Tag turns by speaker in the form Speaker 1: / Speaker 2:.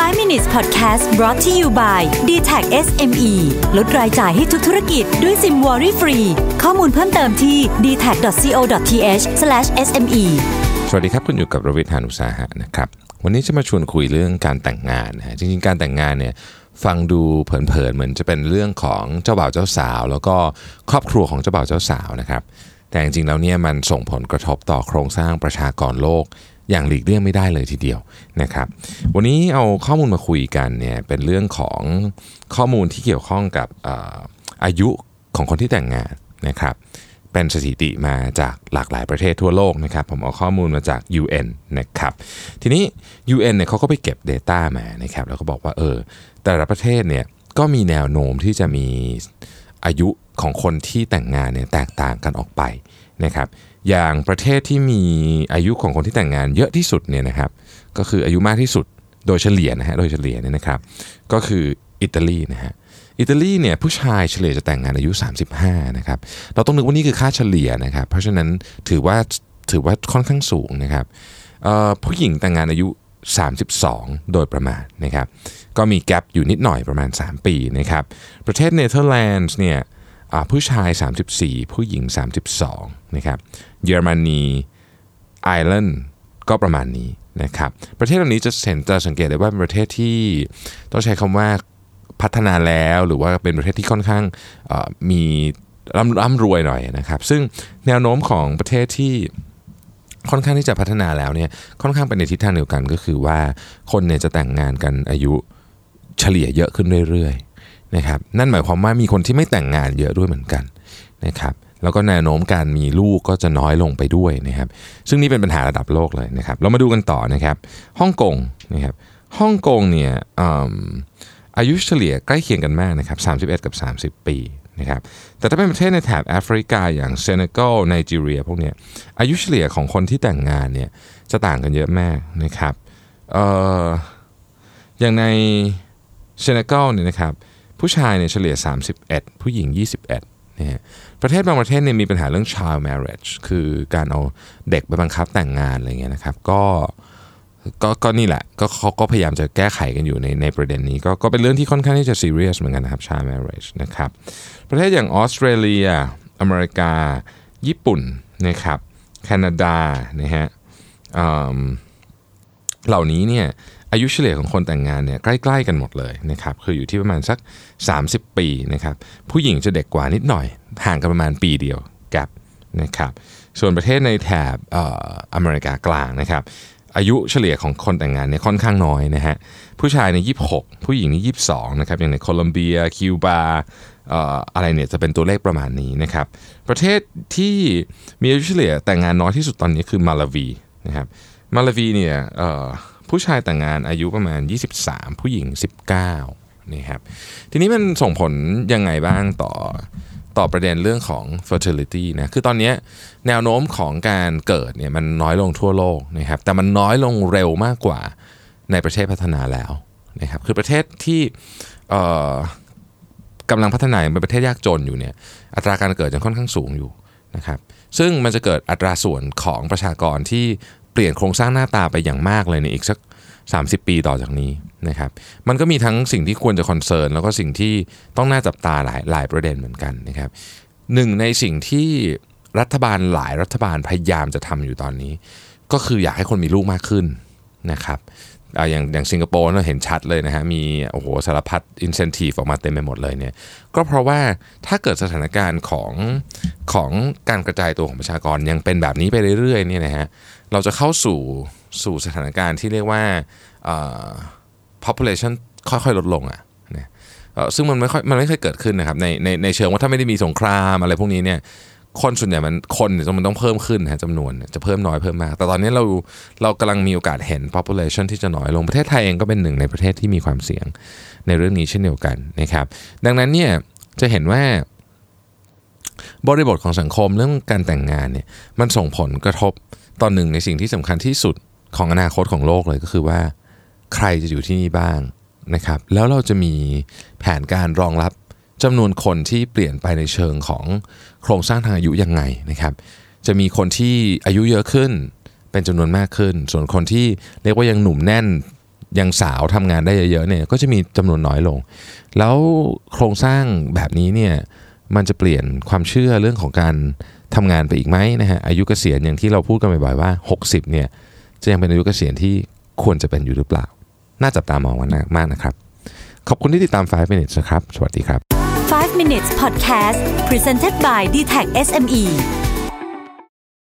Speaker 1: 5 minutes podcast brought to you by d t a c SME ลดรายจ่ายให้ทุกธุรกิจด้วยซิมวอรี่ฟรี ข้อมูลเพิ่มเติมที่ d t a c c o t h s m e
Speaker 2: สวัสดีครับ คุณอยู่กับรวิทยานุสาหะนะครับ วันนี้จะมาชวนคุยเรื่องการแต่งงานนะฮะจริงๆ การแต่งงานเนี่ยฟังดูเผินๆ เหมือนจะเป็นเรื่องของเจ้าบ่าวเจ้าสาว แล้วก็ครอบครัวของเจ้าบ่าวเจ้าสาวนะครับ แต่จริงๆ แล้วเนี่ยมันส่งผลกระทบต่อโครงสร้างประชากรโลก อย่างหลีกเลี่ยงไม่ได้เลยทีเดียวนะครับ วันนี้เอาข้อมูลมาคุยกันเนี่ยเป็นเรื่องของข้อมูลที่เกี่ยวข้องกับเอ่ออายุของคนที่แต่งงานนะครับ เป็นสถิติมาจากหลากหลายประเทศทั่วโลกนะครับ ผมเอาข้อมูลมาจาก UN นะครับ ทีนี้ UN เนี่ยเขาก็ไปเก็บ Data มานะครับแล้วก็บอกว่าเออแต่ละประเทศเนี่ยก็มีแนวโน้มที่จะมีอายุ ของคนที่แต่งงานเนี่ยแตกต่างกันออกไปนะครับ อย่างประเทศที่มีอายุของคนที่แต่งงานเยอะที่สุดเนี่ยนะครับก็คืออายุมากที่สุดโดยเฉลี่ยนะฮะโดยเฉลี่ยเนี่ยนะครับ ก็คืออิตาลีนะฮะอิตาลีเนี่ยผู้ชายเฉลี่ยจะแต่งงานอายุ 35นะครับเราต้องนึกว่านี่คือค่าเฉลี่ยนะครับ เพราะฉะนั้นถือว่าถือว่าค่อนข้างสูงนะครับผู้หญิงแต่งงานอายุ 32 โดยประมาณนะครับ ก็มีแกลบอยู่นิดหน่อยประมาณ 3 ปีนะครับ ประเทศเนเธอร์แลนด์เนี่ย ผู้ชาย 34 ผู้หญิง 32นะครับเยอรมนีไอร์แลนด์ก็ประมาณนี้นะครับประเทศเหล่านี้จะเห็นจะสังเกตได้ว่าเป็นประเทศที่ต้องใช้คำว่าพัฒนาแล้วหรือว่าเป็นประเทศที่ค่อนข้างมีร่ำร่ำรวยหน่อยนะครับซึ่งแนวโน้มของประเทศที่ค่อนข้างที่จะพัฒนาแล้วเนี่ยค่อนข้างไปในทิศทางเดียวกันก็คือว่าคนเนี่ยจะแต่งงานกันอายุเฉลี่ยเยอะขึ้นเรื่อย นะครับนั่นหมายความว่ามีคนที่ไม่แต่งงานเยอะด้วยเหมือนกันนะครับแล้วก็แนวโน้มการมีลูกก็จะน้อยลงไปด้วยนะครับ ซึ่งนี่เป็นปัญหาระดับโลกเลยนะครับ เรามาดูกันต่อนะครับฮ่องกงนะครับฮ่องกงเนี่ยออายุเฉลี่ยใกล้เคียงกันมากนะครับ31 กับ 30 ปีนะครับแต่ถ้าเป็นประเทศในแถบแอฟริกาอย่างเซเนกัลไนจีเรียพวกเนี้ยอายุเฉลี่ยของคนที่แต่งงานเนี่ยจะต่างกันเยอะมากนะครับอออย่างในเซเนกัลเนี่ยนะครับ ผู้ชายเนี่ยเฉลี่ย 31 ผู้หญิง 21นะฮะประเทศบางประเทศเนี่ยมีปัญหาเรื่อง child marriage คือการเอาเด็กไปบังคับแต่งงานอะไรเงี้ยนะครับก็ก็ก็นี่แหละก็เขาก็พยายามจะแก้ไขกันอยู่ในในประเด็นนี้ ก็ก็เป็นเรื่องที่ค่อนข้างที่จะซีเรียสเหมือนกันนะครับ child marriage นะครับประเทศอย่างออสเตรเลีย อเมริกา ญี่ปุ่นนะครับแคนาดานะฮะอืม เหล่านี้เนี่ยอายุเฉลี่ยของคนแต่งงานเนี่ยใกล้ ๆ กันหมดเลยนะครับคืออยู่ที่ประมาณสัก 30 ปีนะครับผู้หญิงจะเด็กกว่านิดหน่อย ห่างกันประมาณปีเดียวแกปนะครับส่วนประเทศในแถบเอออเมริกากลางนะครับอายุเฉลี่ยของคนแต่งงานเนี่ยค่อนข้างน้อยนะฮะผู้ชายในย26 ผู้หญิงในย22นะครับอย่างในโคลอมเบียคิวบาเอ่ออะไรเนี่ยจะเป็นตัวเลขประมาณนี้นะครับประเทศที่มีอายุเฉลี่ยแต่งงานน้อยที่สุดตอนนี้คือมาลาวีนะครับ มาลาวีเนี่ยผู้ชายแต่งงานอายุประมาณ 23 ผู้หญิง 19นี่ครับทีนี้มันส่งผลยังไงบ้างต่อต่อประเด็นเรื่องของ fertility นะคือตอนนี้แนวโน้มของการเกิดเนี่ยมันน้อยลงทั่วโลกนะครับแต่มันน้อยลงเร็วมากกว่าในประเทศพัฒนาแล้วนะครับคือประเทศที่กำลังพัฒนาเป็นประเทศยากจนอยู่เนี่ยอัตราการเกิดยังค่อนข้างสูงอยู่นะครับซึ่งมันจะเกิดอัตราส่วนของประชากรที่ เปลี่ยนโครงสร้างหน้าตาไปอย่างมากเลยในอีกสัก 30 ปีต่อจากนี้นะครับมันก็มีทั้งสิ่งที่ควรจะคอนเซิร์นแล้วก็สิ่งที่ต้องน่าจับตาหลายหลายประเด็นเหมือนกันนะครับหนึ่งในสิ่งที่รัฐบาลหลายรัฐบาลพยายามจะทำอยู่ตอนนี้ ก็คืออยากให้คนมีลูกมากขึ้นนะครับ อ่าอย่างอย่างสิงคโปร์เราเห็นชัดเลยนะฮะมีโอ้โหสารพัดอินเซนティブออกมาเต็มไปหมดเลยเนี่ยก็เพราะว่าถ้าเกิดสถานการณ์ของของการกระจายตัวของประชากรยังเป็นแบบนี้ไปเรื่อยๆเนี่ยนะฮะเราจะเข้าสู่สู่สถานการณ์ที่เรียกว่าอ่า population ค่อยๆ ลดลงอ่ะนะเอ่อซึ่งมันไม่ค่อยมันไม่เคยเกิดขึ้นนะครับในในในเชิงว่าถ้าไม่ได้มีสงครามอะไรพวกนี้เนี่ย คนส่วนใหญ่มันคนเนี่ยมันต้องเพิ่มขึ้นนะจำนวนจะเพิ่มน้อยเพิ่มมาก แต่ตอนนี้เราเรากำลังมีโอกาสเห็น population ที่จะน้อยลงประเทศไทยเองก็เป็นหนึ่งในประเทศที่มีความเสี่ยงในเรื่องนี้เช่นเดียวกันนะครับ ดังนั้นเนี่ยจะเห็นว่าบริบทของสังคมเรื่องการแต่งงานเนี่ยมันส่งผลกระทบตอนหนึ่งในสิ่งที่สำคัญที่สุดของอนาคตของโลกเลยก็คือว่า ใครจะอยู่ที่นี่บ้างนะครับ แล้วเราจะมีแผนการรองรับ จำนวนคนที่เปลี่ยนไปในเชิงของโครงสร้างทางอายุยังไงนะครับ จะมีคนที่อายุเยอะขึ้น เป็นจำนวนมากขึ้น ส่วนคนที่เรียกว่ายังหนุ่มแน่นยังสาวทำงานได้เยอะๆเนี่ยก็จะมีจำนวนน้อยลง แล้วโครงสร้างแบบนี้เนี่ยมันจะเปลี่ยนความเชื่อเรื่องของการทำงานไปอีกไหมนะฮะอายุเกษียณอย่างที่เราพูดกันบ่อยๆว่า 60เนี่ยจะยังเป็นอายุเกษียณที่ควรจะเป็นอยู่หรือเปล่า น่าจับตามองวันมากนะครับ ขอบคุณที่ติดตาม 5 minutes นะครับ สวัสดีครับ
Speaker 1: 5 minutes podcast presented by d t e c h SME